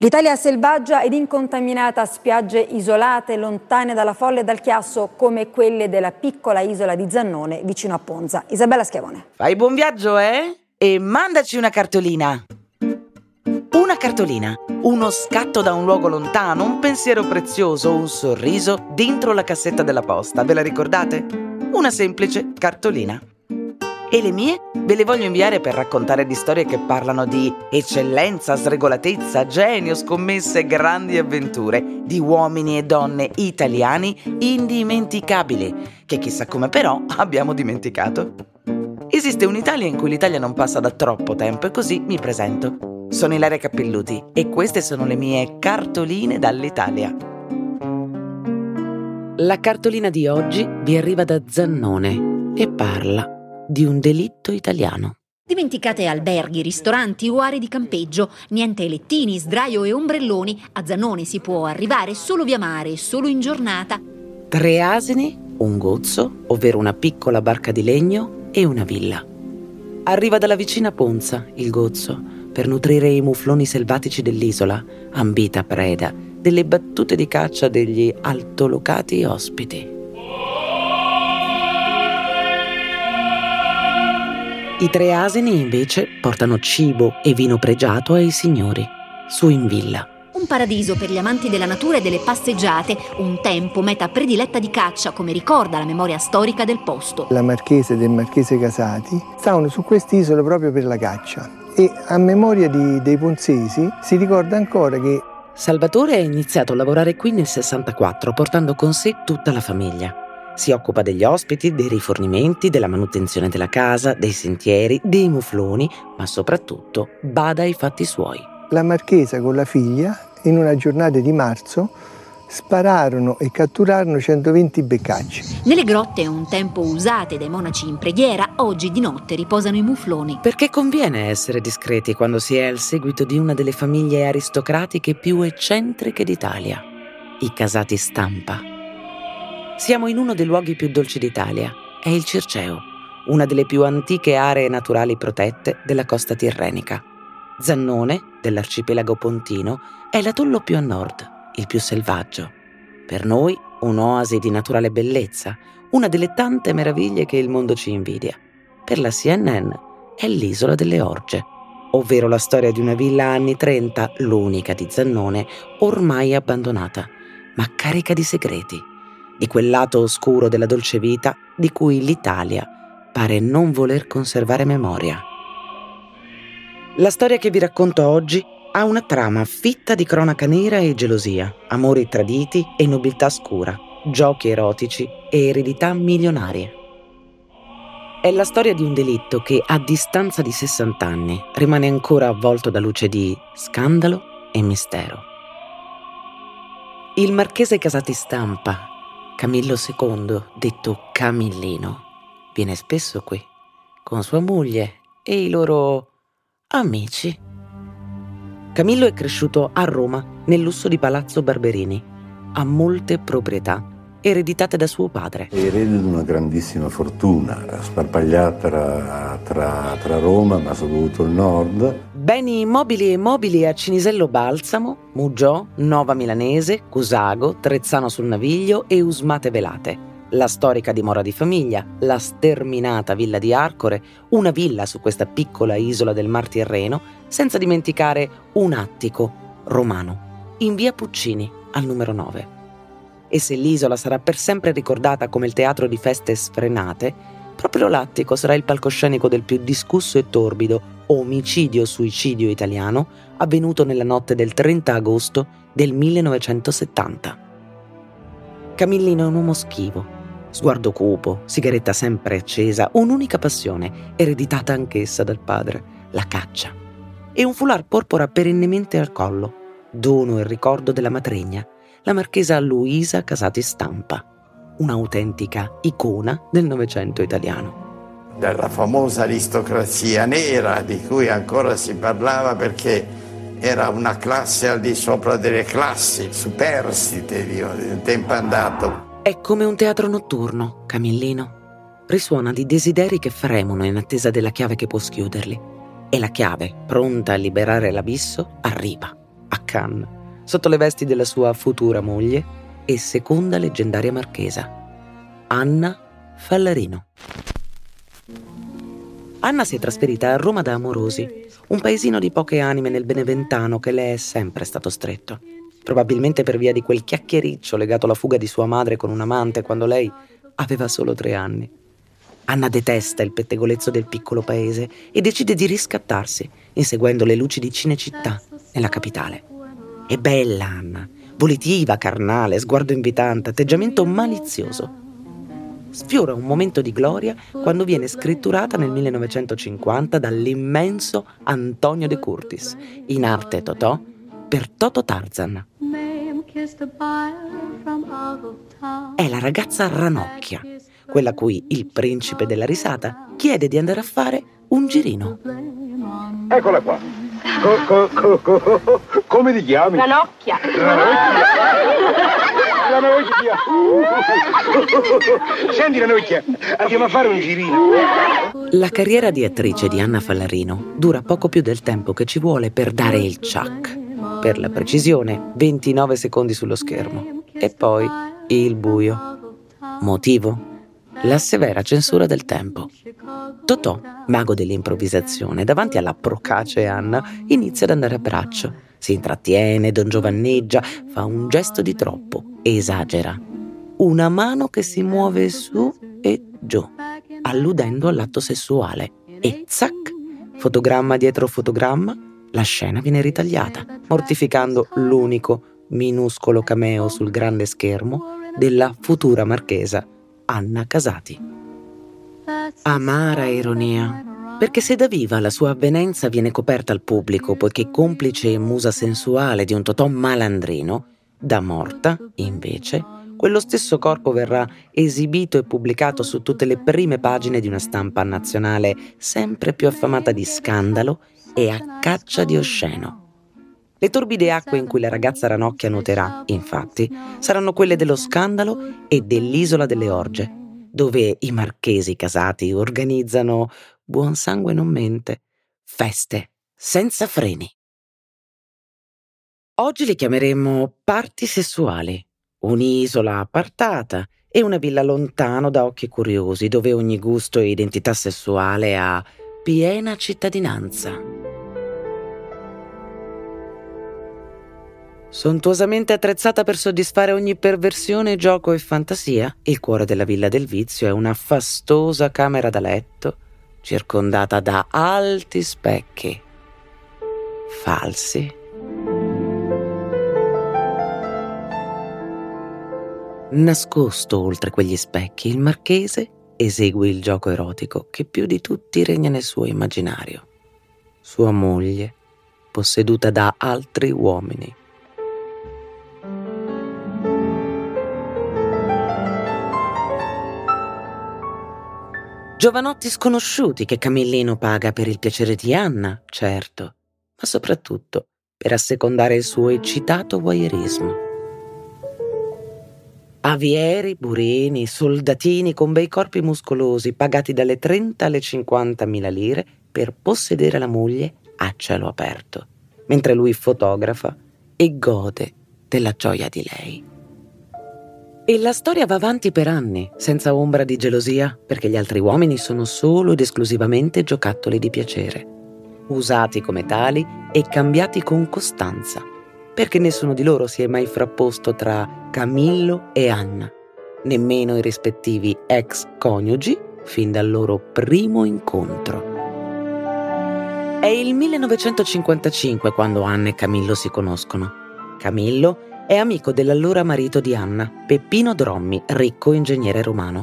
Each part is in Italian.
L'Italia selvaggia ed incontaminata, spiagge isolate, lontane dalla folla e dal chiasso, come quelle della piccola isola di Zannone, vicino a Ponza. Isabella Schiavone. Fai buon viaggio, eh? E mandaci una cartolina. Una cartolina, uno scatto da un luogo lontano, un pensiero prezioso, un sorriso dentro la cassetta della posta. Ve la ricordate? Una semplice cartolina. E le mie ve le voglio inviare per raccontare di storie che parlano di eccellenza, sregolatezza, genio, scommesse, grandi avventure, di uomini e donne italiani indimenticabili, che chissà come però abbiamo dimenticato. Esiste un'Italia in cui l'Italia non passa da troppo tempo e così mi presento. Sono Ilaria Cappelluti e queste sono le mie cartoline dall'Italia. La cartolina di oggi vi arriva da Zannone e parla di un delitto italiano. Dimenticate alberghi, ristoranti o aree di campeggio, niente lettini, sdraio e ombrelloni. A Zannone si può arrivare solo via mare, solo in giornata. Tre asini, un gozzo, ovvero una piccola barca di legno e una villa. Arriva dalla vicina Ponza, il gozzo, per nutrire i mufloni selvatici dell'isola, ambita preda delle battute di caccia degli altolocati ospiti. I tre asini invece portano cibo e vino pregiato ai signori, su in villa. Un paradiso per gli amanti della natura e delle passeggiate, un tempo meta prediletta di caccia, come ricorda la memoria storica del posto. La marchese del marchese Casati stavano su quest'isola proprio per la caccia e a memoria di, dei ponzesi si ricorda ancora che Salvatore ha iniziato a lavorare qui nel 64 portando con sé tutta la famiglia. Si occupa degli ospiti, dei rifornimenti, della manutenzione della casa, dei sentieri, dei mufloni, ma soprattutto bada ai fatti suoi. la marchesa con la figlia in una giornata di marzo spararono e catturarono 120 beccacci. Nelle grotte, un tempo usate dai monaci in preghiera, oggi di notte riposano i mufloni. Perché conviene essere discreti quando si è al seguito di una delle famiglie aristocratiche più eccentriche d'Italia, i casati stampa. Siamo in uno dei luoghi più dolci d'Italia, è il Circeo, una delle più antiche aree naturali protette della costa tirrenica. Zannone, dell'arcipelago pontino, è l'atollo più a nord, il più selvaggio. Per noi un'oasi di naturale bellezza, una delle tante meraviglie che il mondo ci invidia. Per la CNN è l'isola delle Orge, ovvero la storia di una villa anni 30, l'unica di Zannone, ormai abbandonata, ma carica di segreti, di quel lato oscuro della dolce vita di cui l'Italia pare non voler conservare memoria. La storia che vi racconto oggi ha una trama fitta di cronaca nera e gelosia, amori traditi e nobiltà scura, giochi erotici e eredità milionarie. È la storia di un delitto che, a distanza di 60 anni, rimane ancora avvolto da luce di scandalo e mistero. Il marchese Casati Stampa, Camillo II, detto Camillino, viene spesso qui, con sua moglie e i loro amici. Camillo è cresciuto a Roma, nel lusso di Palazzo Barberini. Ha molte proprietà, ereditate da suo padre. È erede di una grandissima fortuna, sparpagliata tra, tra, tra Roma, ma soprattutto il nord. Beni immobili e mobili a Cinisello Balsamo, Muggiò, Nova Milanese, Cusago, Trezzano sul Naviglio e Usmate Velate. La storica dimora di famiglia, la sterminata villa di Arcore, una villa su questa piccola isola del Mar Tirreno, senza dimenticare un attico romano, in via Puccini, al numero 9. E se l'isola sarà per sempre ricordata come il teatro di feste sfrenate, proprio l'attico sarà il palcoscenico del più discusso e torbido omicidio-suicidio italiano avvenuto nella notte del 30 agosto del 1970. Camillino è un uomo schivo, Sguardo cupo, sigaretta sempre accesa, un'unica passione, ereditata anch'essa dal padre, la caccia. E un foulard porpora perennemente al collo, dono e ricordo della matrigna, la marchesa Luisa Casati Stampa, un'autentica icona del Novecento italiano della famosa aristocrazia nera di cui ancora si parlava perché era una classe al di sopra delle classi, superstite di un tempo andato. È come un teatro notturno, Camillino. Risuona di desideri che fremono in attesa della chiave che può schiuderli. E la chiave, pronta a liberare l'abisso, arriva, a Cannes, sotto le vesti della sua futura moglie e seconda leggendaria marchesa, Anna Fallarino. Anna si è trasferita a Roma da Amorosi, un paesino di poche anime nel Beneventano che le è sempre stato stretto. Probabilmente per via di quel chiacchiericcio legato alla fuga di sua madre con un amante quando lei aveva solo tre anni. Anna detesta il pettegolezzo del piccolo paese e decide di riscattarsi, inseguendo le luci di Cinecittà, nella capitale. È bella Anna, volitiva, carnale, sguardo invitante, atteggiamento malizioso sfiora un momento di gloria quando viene scritturata nel 1950 dall'immenso Antonio De Curtis, in arte Totò, per Toto Tarzan. È la ragazza ranocchia, quella cui il principe della risata chiede di andare a fare un girino. Eccola qua. Co, co, co, come ti chiami? Ranocchia. Ranocchia la nocchia. Senti la nocchia, andiamo a fare un girino. La carriera di attrice di Anna Fallarino dura poco più del tempo che ci vuole per dare il chuck. Per la precisione, 29 secondi sullo schermo. E poi il buio. Motivo? La severa censura del tempo. Totò, mago dell'improvvisazione, davanti alla procace Anna, inizia ad andare a braccio si intrattiene, don giovanneggia, fa un gesto di troppo, esagera. Una mano che si muove su e giù, alludendo all'atto sessuale. E zac, fotogramma dietro fotogramma, la scena viene ritagliata, mortificando l'unico minuscolo cameo sul grande schermo della futura marchesa Anna Casati. Amara ironia perché se da viva la sua avvenenza viene coperta al pubblico poiché complice e musa sensuale di un Totò malandrino, da morta, invece, quello stesso corpo verrà esibito e pubblicato su tutte le prime pagine di una stampa nazionale sempre più affamata di scandalo e a caccia di osceno. Le torbide acque in cui la ragazza ranocchia nuoterà, infatti, saranno quelle dello scandalo e dell'isola delle orge, dove i marchesi casati organizzano buon sangue non mente, feste senza freni. Oggi le chiameremo parti sessuali, un'isola appartata e una villa lontano da occhi curiosi dove ogni gusto e identità sessuale ha piena cittadinanza. Sontuosamente attrezzata per soddisfare ogni perversione, gioco e fantasia, il cuore della villa del vizio è una fastosa camera da letto circondata da alti specchi falsi. Nascosto oltre quegli specchi, il marchese esegue il gioco erotico che più di tutti regna nel suo immaginario. Sua moglie, posseduta da altri uomini. Giovanotti sconosciuti che Camillino paga per il piacere di Anna, certo, ma soprattutto per assecondare il suo eccitato voyeurismo. Avieri, burini, soldatini con bei corpi muscolosi pagati dalle 30 alle 50 mila lire per possedere la moglie a cielo aperto, mentre lui fotografa e gode della gioia di lei. E la storia va avanti per anni, senza ombra di gelosia, perché gli altri uomini sono solo ed esclusivamente giocattoli di piacere, usati come tali e cambiati con costanza, perché nessuno di loro si è mai frapposto tra Camillo e Anna, nemmeno i rispettivi ex coniugi fin dal loro primo incontro. È il 1955 quando Anna e Camillo si conoscono. Camillo è amico dell'allora marito di Anna, Peppino Drommi, ricco ingegnere romano.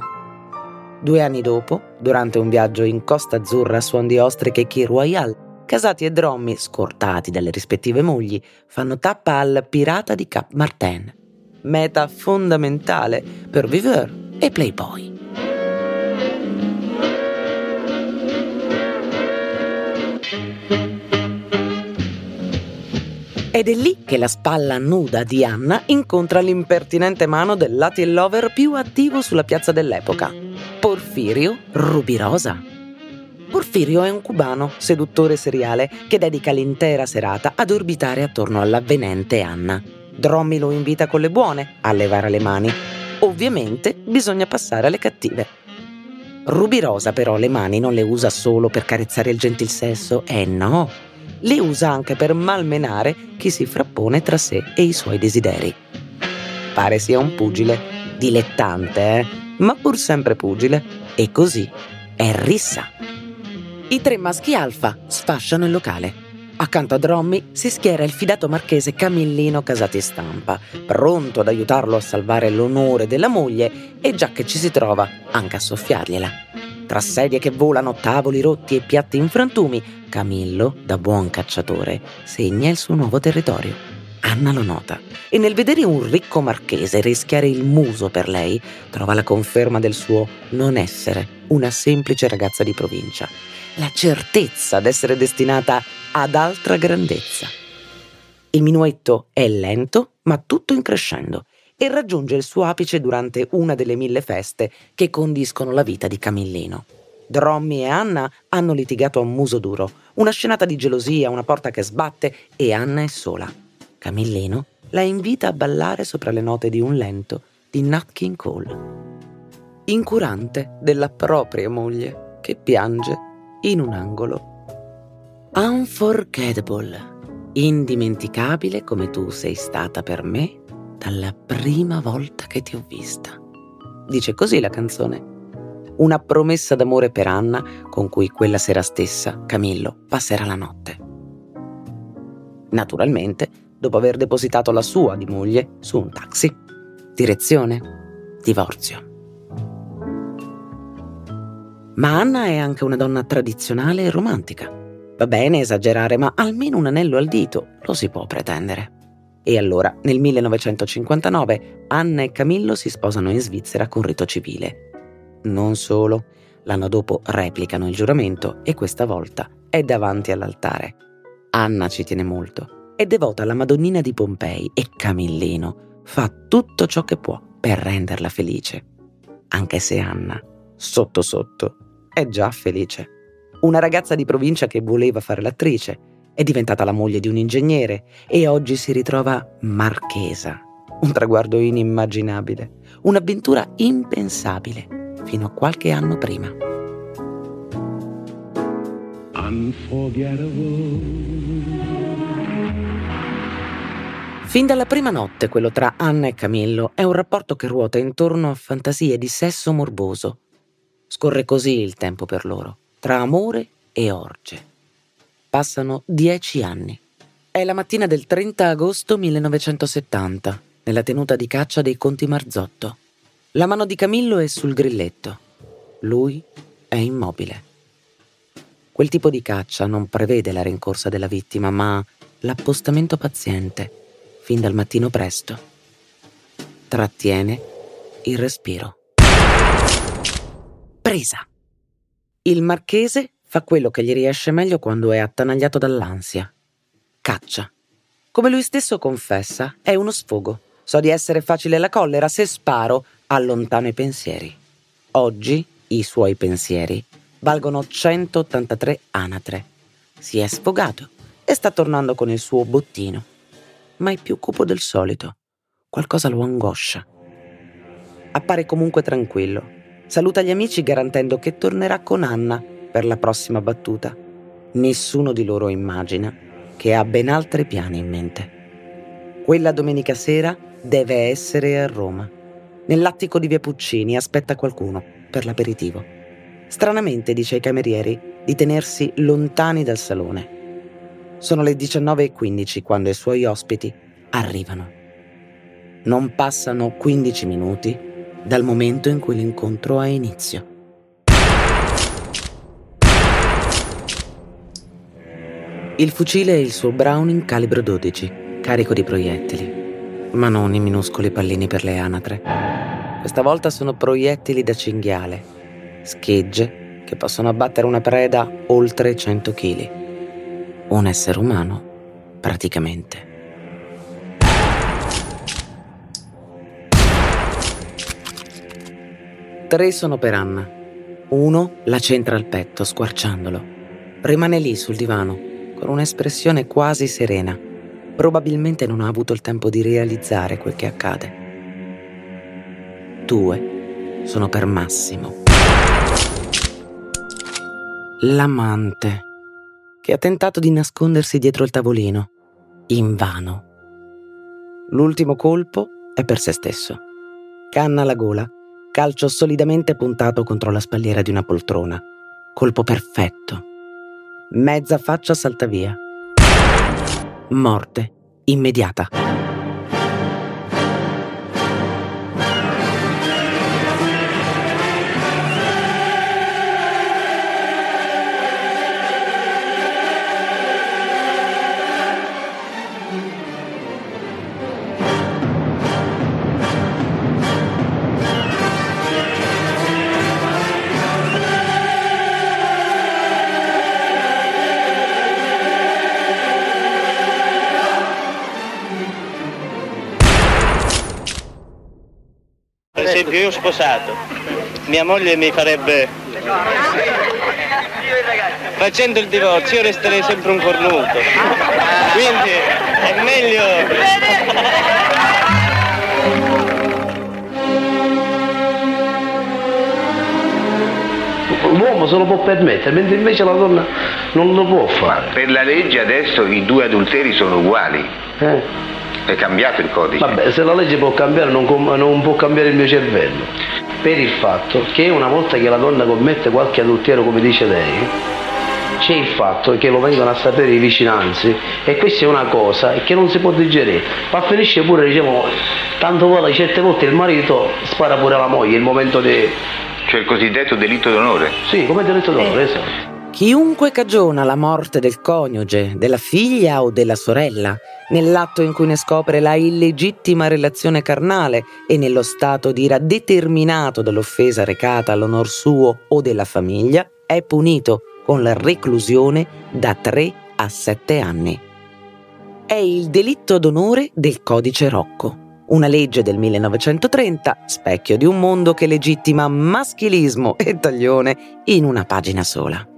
Due anni dopo, durante un viaggio in Costa Azzurra a suon di ostriche Key Royal, Casati e Drommi, scortati dalle rispettive mogli, fanno tappa al Pirata di Cap Martin, meta fondamentale per Viveur e Playboy. Ed è lì che la spalla nuda di Anna incontra l'impertinente mano del Latin lover più attivo sulla piazza dell'epoca, Porfirio Rubirosa. Porfirio è un cubano, seduttore seriale, che dedica l'intera serata ad orbitare attorno all'avvenente Anna. Drommi lo invita con le buone a levare le mani. Ovviamente bisogna passare alle cattive. Rubirosa però le mani non le usa solo per carezzare il gentil sesso, eh no, le usa anche per malmenare chi si frappone tra sé e i suoi desideri. Pare sia un pugile, dilettante, eh? ma pur sempre pugile, e così è rissa. I tre maschi alfa sfasciano il locale. Accanto a Drommi si schiera il fidato marchese Camillino Casati Stampa, pronto ad aiutarlo a salvare l'onore della moglie e già che ci si trova anche a soffiargliela. Tra sedie che volano, tavoli rotti e piatti in frantumi, Camillo, da buon cacciatore, segna il suo nuovo territorio. Anna lo nota e nel vedere un ricco marchese rischiare il muso per lei, trova la conferma del suo non essere una semplice ragazza di provincia la certezza d'essere destinata ad altra grandezza. Il minuetto è lento, ma tutto in crescendo, e raggiunge il suo apice durante una delle mille feste che condiscono la vita di Camillino. Drommi e Anna hanno litigato a muso duro, una scenata di gelosia, una porta che sbatte e Anna è sola. Camillino la invita a ballare sopra le note di un lento di Nat King Cole. Incurante della propria moglie che piange in un angolo. Unforgettable, indimenticabile come tu sei stata per me dalla prima volta che ti ho vista. Dice così la canzone. Una promessa d'amore per Anna con cui quella sera stessa Camillo passerà la notte. Naturalmente, dopo aver depositato la sua di moglie su un taxi. Direzione? Divorzio. Ma Anna è anche una donna tradizionale e romantica. Va bene esagerare, ma almeno un anello al dito lo si può pretendere. E allora, nel 1959, Anna e Camillo si sposano in Svizzera con rito civile. Non solo, l'anno dopo replicano il giuramento e questa volta è davanti all'altare. Anna ci tiene molto, è devota alla Madonnina di Pompei e Camillino fa tutto ciò che può per renderla felice. Anche se Anna, sotto sotto, è già felice. Una ragazza di provincia che voleva fare l'attrice, è diventata la moglie di un ingegnere e oggi si ritrova marchesa. Un traguardo inimmaginabile, un'avventura impensabile fino a qualche anno prima. Fin dalla prima notte quello tra Anna e Camillo è un rapporto che ruota intorno a fantasie di sesso morboso, Scorre così il tempo per loro, tra amore e orge. Passano dieci anni. È la mattina del 30 agosto 1970, nella tenuta di caccia dei Conti Marzotto. La mano di Camillo è sul grilletto. Lui è immobile. Quel tipo di caccia non prevede la rincorsa della vittima, ma l'appostamento paziente, fin dal mattino presto. Trattiene il respiro presa. Il marchese fa quello che gli riesce meglio quando è attanagliato dall'ansia. Caccia. Come lui stesso confessa, è uno sfogo. So di essere facile la collera se sparo, allontano i pensieri. Oggi i suoi pensieri valgono 183 anatre. Si è sfogato e sta tornando con il suo bottino. Ma è più cupo del solito. Qualcosa lo angoscia. Appare comunque tranquillo Saluta gli amici garantendo che tornerà con Anna per la prossima battuta. Nessuno di loro immagina che ha ben altri piani in mente. Quella domenica sera deve essere a Roma. Nell'attico di via Puccini aspetta qualcuno per l'aperitivo. Stranamente dice ai camerieri di tenersi lontani dal salone. Sono le 19.15 quando i suoi ospiti arrivano. Non passano 15 minuti dal momento in cui l'incontro ha inizio. Il fucile è il suo Browning calibro 12, carico di proiettili, ma non i minuscoli pallini per le anatre. Questa volta sono proiettili da cinghiale, schegge che possono abbattere una preda oltre 100 kg. Un essere umano, praticamente. Tre sono per Anna. Uno la centra al petto, squarciandolo. Rimane lì sul divano, con un'espressione quasi serena. Probabilmente non ha avuto il tempo di realizzare quel che accade. Due sono per Massimo. L'amante, che ha tentato di nascondersi dietro il tavolino, invano. L'ultimo colpo è per se stesso. Canna alla gola, calcio solidamente puntato contro la spalliera di una poltrona. Colpo perfetto Mezza faccia salta via. Morte immediata. Io sposato, mia moglie mi farebbe... Facendo il divorzio io resterei sempre un cornuto. Quindi è meglio... L'uomo se lo può permettere, mentre invece la donna non lo può fare. Per la legge adesso i due adulteri sono uguali. Eh? È cambiato il codice. Vabbè, se la legge può cambiare non, non può cambiare il mio cervello. Per il fatto che una volta che la donna commette qualche adulterio, come dice lei, c'è il fatto che lo vengono a sapere i vicinanzi e questa è una cosa che non si può digerire. Ma finisce pure, diciamo, tanto vuole certe volte il marito spara pure alla moglie, il momento di... Cioè il cosiddetto delitto d'onore? Sì, come delitto d'onore, eh. esatto. Chiunque cagiona la morte del coniuge, della figlia o della sorella, nell'atto in cui ne scopre la illegittima relazione carnale e nello stato di ira determinato dall'offesa recata all'onor suo o della famiglia, è punito con la reclusione da 3 a 7 anni. È il delitto d'onore del codice Rocco, una legge del 1930, specchio di un mondo che legittima maschilismo e taglione in una pagina sola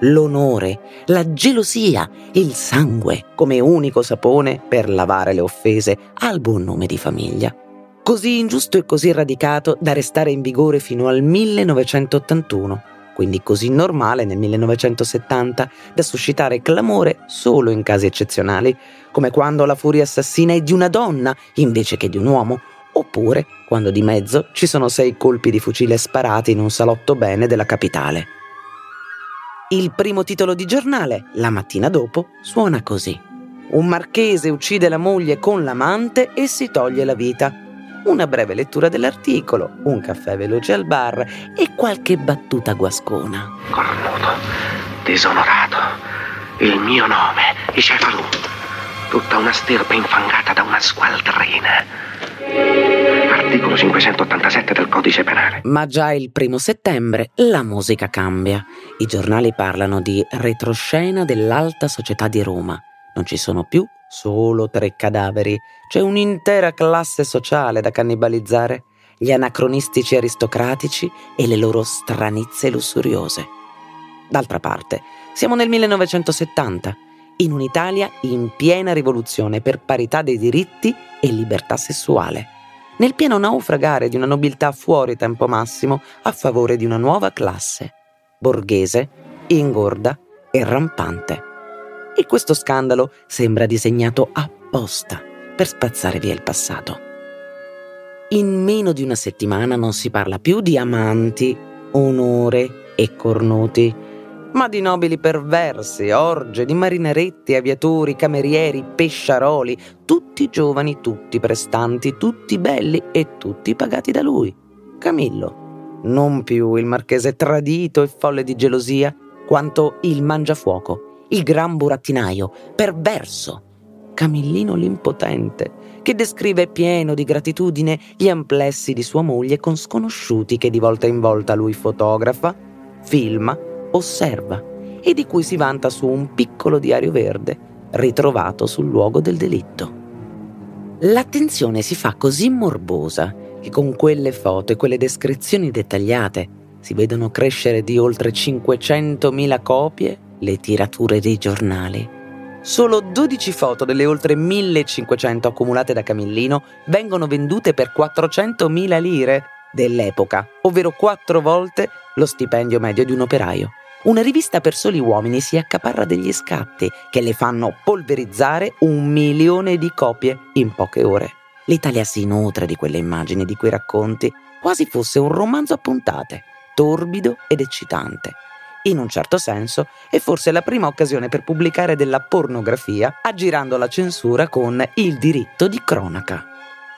l'onore, la gelosia, il sangue come unico sapone per lavare le offese al buon nome di famiglia. Così ingiusto e così radicato da restare in vigore fino al 1981, quindi così normale nel 1970 da suscitare clamore solo in casi eccezionali, come quando la furia assassina è di una donna invece che di un uomo, oppure quando di mezzo ci sono sei colpi di fucile sparati in un salotto bene della capitale. Il primo titolo di giornale, la mattina dopo, suona così. Un marchese uccide la moglie con l'amante e si toglie la vita. Una breve lettura dell'articolo, un caffè veloce al bar e qualche battuta guascona. Cornuto, disonorato, il mio nome, i Cefalù, tutta una stirpe infangata da una squaldrina articolo 587 del codice penale. Ma già il primo settembre la musica cambia. I giornali parlano di retroscena dell'alta società di Roma. Non ci sono più solo tre cadaveri, c'è un'intera classe sociale da cannibalizzare, gli anacronistici aristocratici e le loro stranizze lussuriose. D'altra parte, siamo nel 1970, in un'Italia in piena rivoluzione per parità dei diritti e libertà sessuale nel pieno naufragare di una nobiltà fuori tempo massimo a favore di una nuova classe, borghese, ingorda e rampante. E questo scandalo sembra disegnato apposta per spazzare via il passato. In meno di una settimana non si parla più di amanti, onore e cornuti. Ma di nobili perversi, orge, di marineretti, aviatori, camerieri, pesciaroli, tutti giovani, tutti prestanti, tutti belli e tutti pagati da lui. Camillo, non più il marchese tradito e folle di gelosia, quanto il mangiafuoco, il gran burattinaio, perverso, Camillino l'impotente, che descrive pieno di gratitudine gli amplessi di sua moglie con sconosciuti che di volta in volta lui fotografa, filma, osserva e di cui si vanta su un piccolo diario verde ritrovato sul luogo del delitto. L'attenzione si fa così morbosa che con quelle foto e quelle descrizioni dettagliate si vedono crescere di oltre 500.000 copie le tirature dei giornali Solo 12 foto delle oltre 1500 accumulate da Camillino vengono vendute per 400.000 lire dell'epoca, ovvero quattro volte lo stipendio medio di un operaio. Una rivista per soli uomini si accaparra degli scatti che le fanno polverizzare un milione di copie in poche ore. L'Italia si nutre di quelle immagini, di quei racconti, quasi fosse un romanzo a puntate, torbido ed eccitante in un certo senso, è forse la prima occasione per pubblicare della pornografia aggirando la censura con il diritto di cronaca.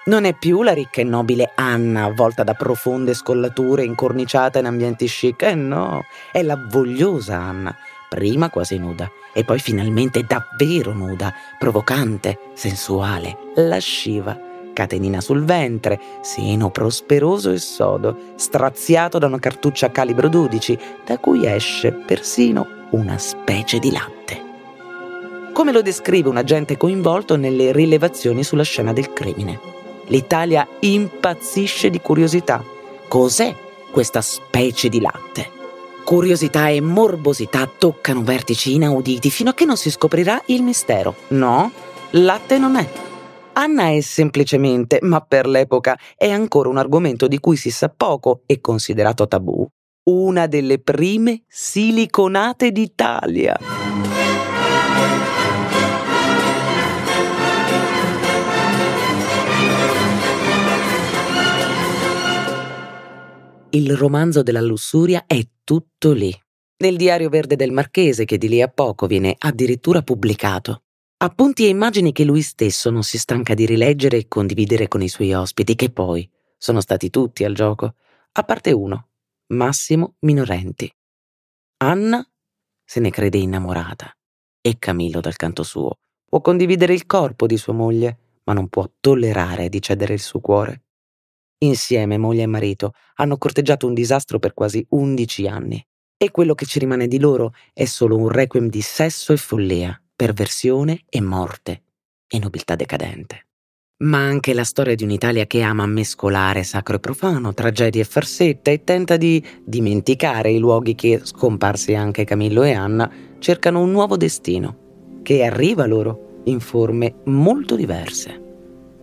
Non è più la ricca e nobile Anna avvolta da profonde scollature incorniciata in ambienti chic, eh no, è la vogliosa Anna, prima quasi nuda e poi finalmente davvero nuda, provocante, sensuale, lasciva catenina sul ventre, seno prosperoso e sodo, straziato da una cartuccia calibro 12, da cui esce persino una specie di latte. Come lo descrive un agente coinvolto nelle rilevazioni sulla scena del crimine. L'Italia impazzisce di curiosità. Cos'è questa specie di latte? Curiosità e morbosità toccano vertici inauditi fino a che non si scoprirà il mistero. No, latte non è. Anna è semplicemente, ma per l'epoca è ancora un argomento di cui si sa poco e considerato tabù, una delle prime siliconate d'Italia. Il romanzo della lussuria è tutto lì, nel diario verde del Marchese che di lì a poco viene addirittura pubblicato. Appunti e immagini che lui stesso non si stanca di rileggere e condividere con i suoi ospiti, che poi sono stati tutti al gioco, a parte uno, Massimo Minorenti. Anna se ne crede innamorata e Camillo dal canto suo può condividere il corpo di sua moglie, ma non può tollerare di cedere il suo cuore. Insieme, moglie e marito, hanno corteggiato un disastro per quasi undici anni e quello che ci rimane di loro è solo un requiem di sesso e follia perversione e morte e nobiltà decadente. Ma anche la storia di un'Italia che ama mescolare sacro e profano, tragedia e farsetta e tenta di dimenticare i luoghi che, scomparsi anche Camillo e Anna, cercano un nuovo destino, che arriva loro in forme molto diverse.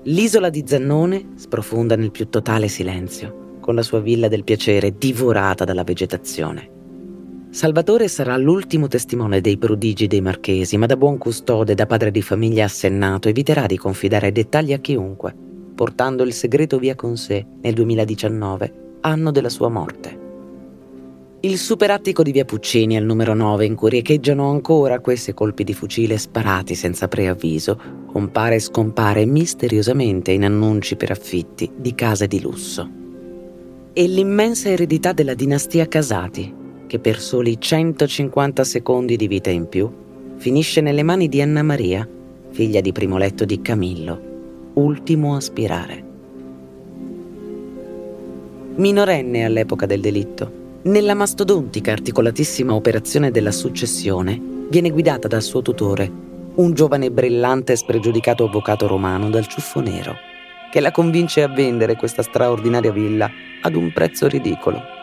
L'isola di Zannone sprofonda nel più totale silenzio, con la sua villa del piacere divorata dalla vegetazione. Salvatore sarà l'ultimo testimone dei prodigi dei marchesi, ma da buon custode, da padre di famiglia assennato, eviterà di confidare dettagli a chiunque, portando il segreto via con sé nel 2019, anno della sua morte. Il superattico di via Puccini al numero 9, in cui riecheggiano ancora questi colpi di fucile sparati senza preavviso, compare e scompare misteriosamente in annunci per affitti di case di lusso. E l'immensa eredità della dinastia Casati, che per soli 150 secondi di vita in più finisce nelle mani di Anna Maria, figlia di primo letto di Camillo, ultimo a spirare. Minorenne all'epoca del delitto, nella mastodontica articolatissima operazione della successione viene guidata dal suo tutore, un giovane brillante e spregiudicato avvocato romano dal ciuffo nero, che la convince a vendere questa straordinaria villa ad un prezzo ridicolo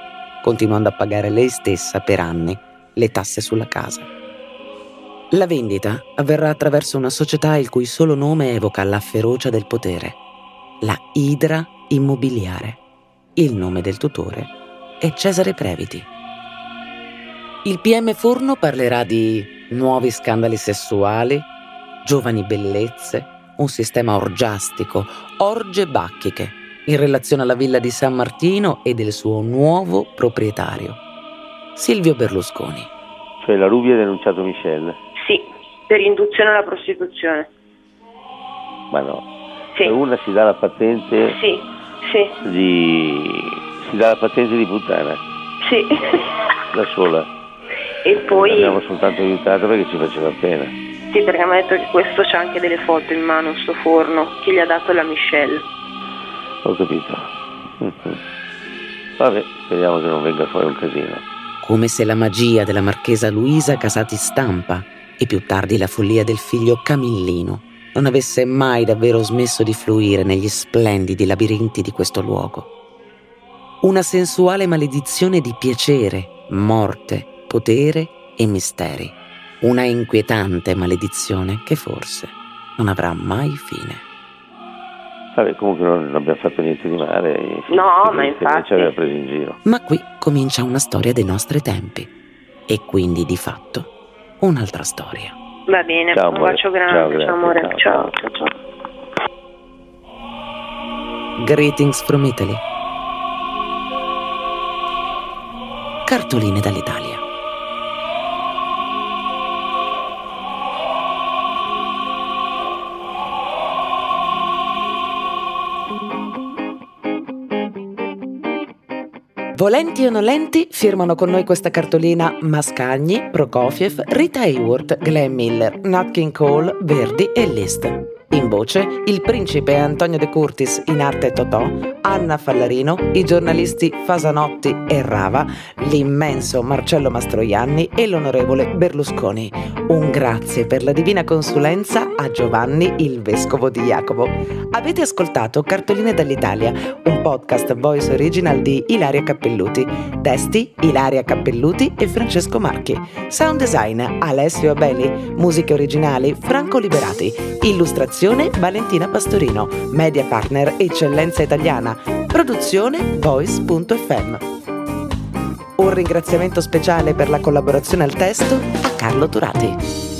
continuando a pagare lei stessa per anni le tasse sulla casa. La vendita avverrà attraverso una società il cui solo nome evoca la ferocia del potere, la Idra Immobiliare. Il nome del tutore è Cesare Previti. Il PM Forno parlerà di nuovi scandali sessuali, giovani bellezze, un sistema orgiastico, orge bacchiche in relazione alla villa di San Martino e del suo nuovo proprietario, Silvio Berlusconi. Cioè la Rubi ha denunciato Michelle? Sì, per induzione alla prostituzione. Ma no. Sì. Una si dà la patente Sì, sì, di... si dà la patente di puttana, sì. da sola. e poi, L'abbiamo soltanto aiutato perché ci faceva pena. sì, perché mi ha detto che questo c'ha anche delle foto in mano, sto forno, che gli ha dato la Michelle. Ho capito. Vabbè, speriamo che non venga fuori un casino. come se la magia della marchesa Luisa Casati Stampa e più tardi la follia del figlio Camillino non avesse mai davvero smesso di fluire negli splendidi labirinti di questo luogo. Una sensuale maledizione di piacere, morte, potere e misteri. Una inquietante maledizione che forse non avrà mai fine. Vabbè, comunque non, abbiamo fatto niente di male. No, ma infatti. Ci aveva preso in giro. Ma qui comincia una storia dei nostri tempi e quindi di fatto un'altra storia. Va bene, Ciao, un amore. bacio grande, ciao amore, Ciao, ciao, ciao, ciao. Greetings from Italy. Cartoline dall'Italia. Volenti o nolenti firmano con noi questa cartolina Mascagni, Prokofiev, Rita Hayworth, Glenn Miller, Nat King Cole, Verdi e Liszt. In voce il principe Antonio De Curtis, in arte Totò, Anna Fallarino, i giornalisti Fasanotti e Rava, l'immenso Marcello Mastroianni e l'onorevole Berlusconi. Un grazie per la divina consulenza a Giovanni, il vescovo di Jacopo. Avete ascoltato Cartoline dall'Italia, un podcast voice original di Ilaria Cappelluti. Testi Ilaria Cappelluti e Francesco Marchi. Sound design Alessio Abeli. Musiche originali Franco Liberati. Illustrazione Valentina Pastorino. Media partner Eccellenza Italiana. Produzione voice.fm. Un ringraziamento speciale per la collaborazione al testo a Carlo Turati.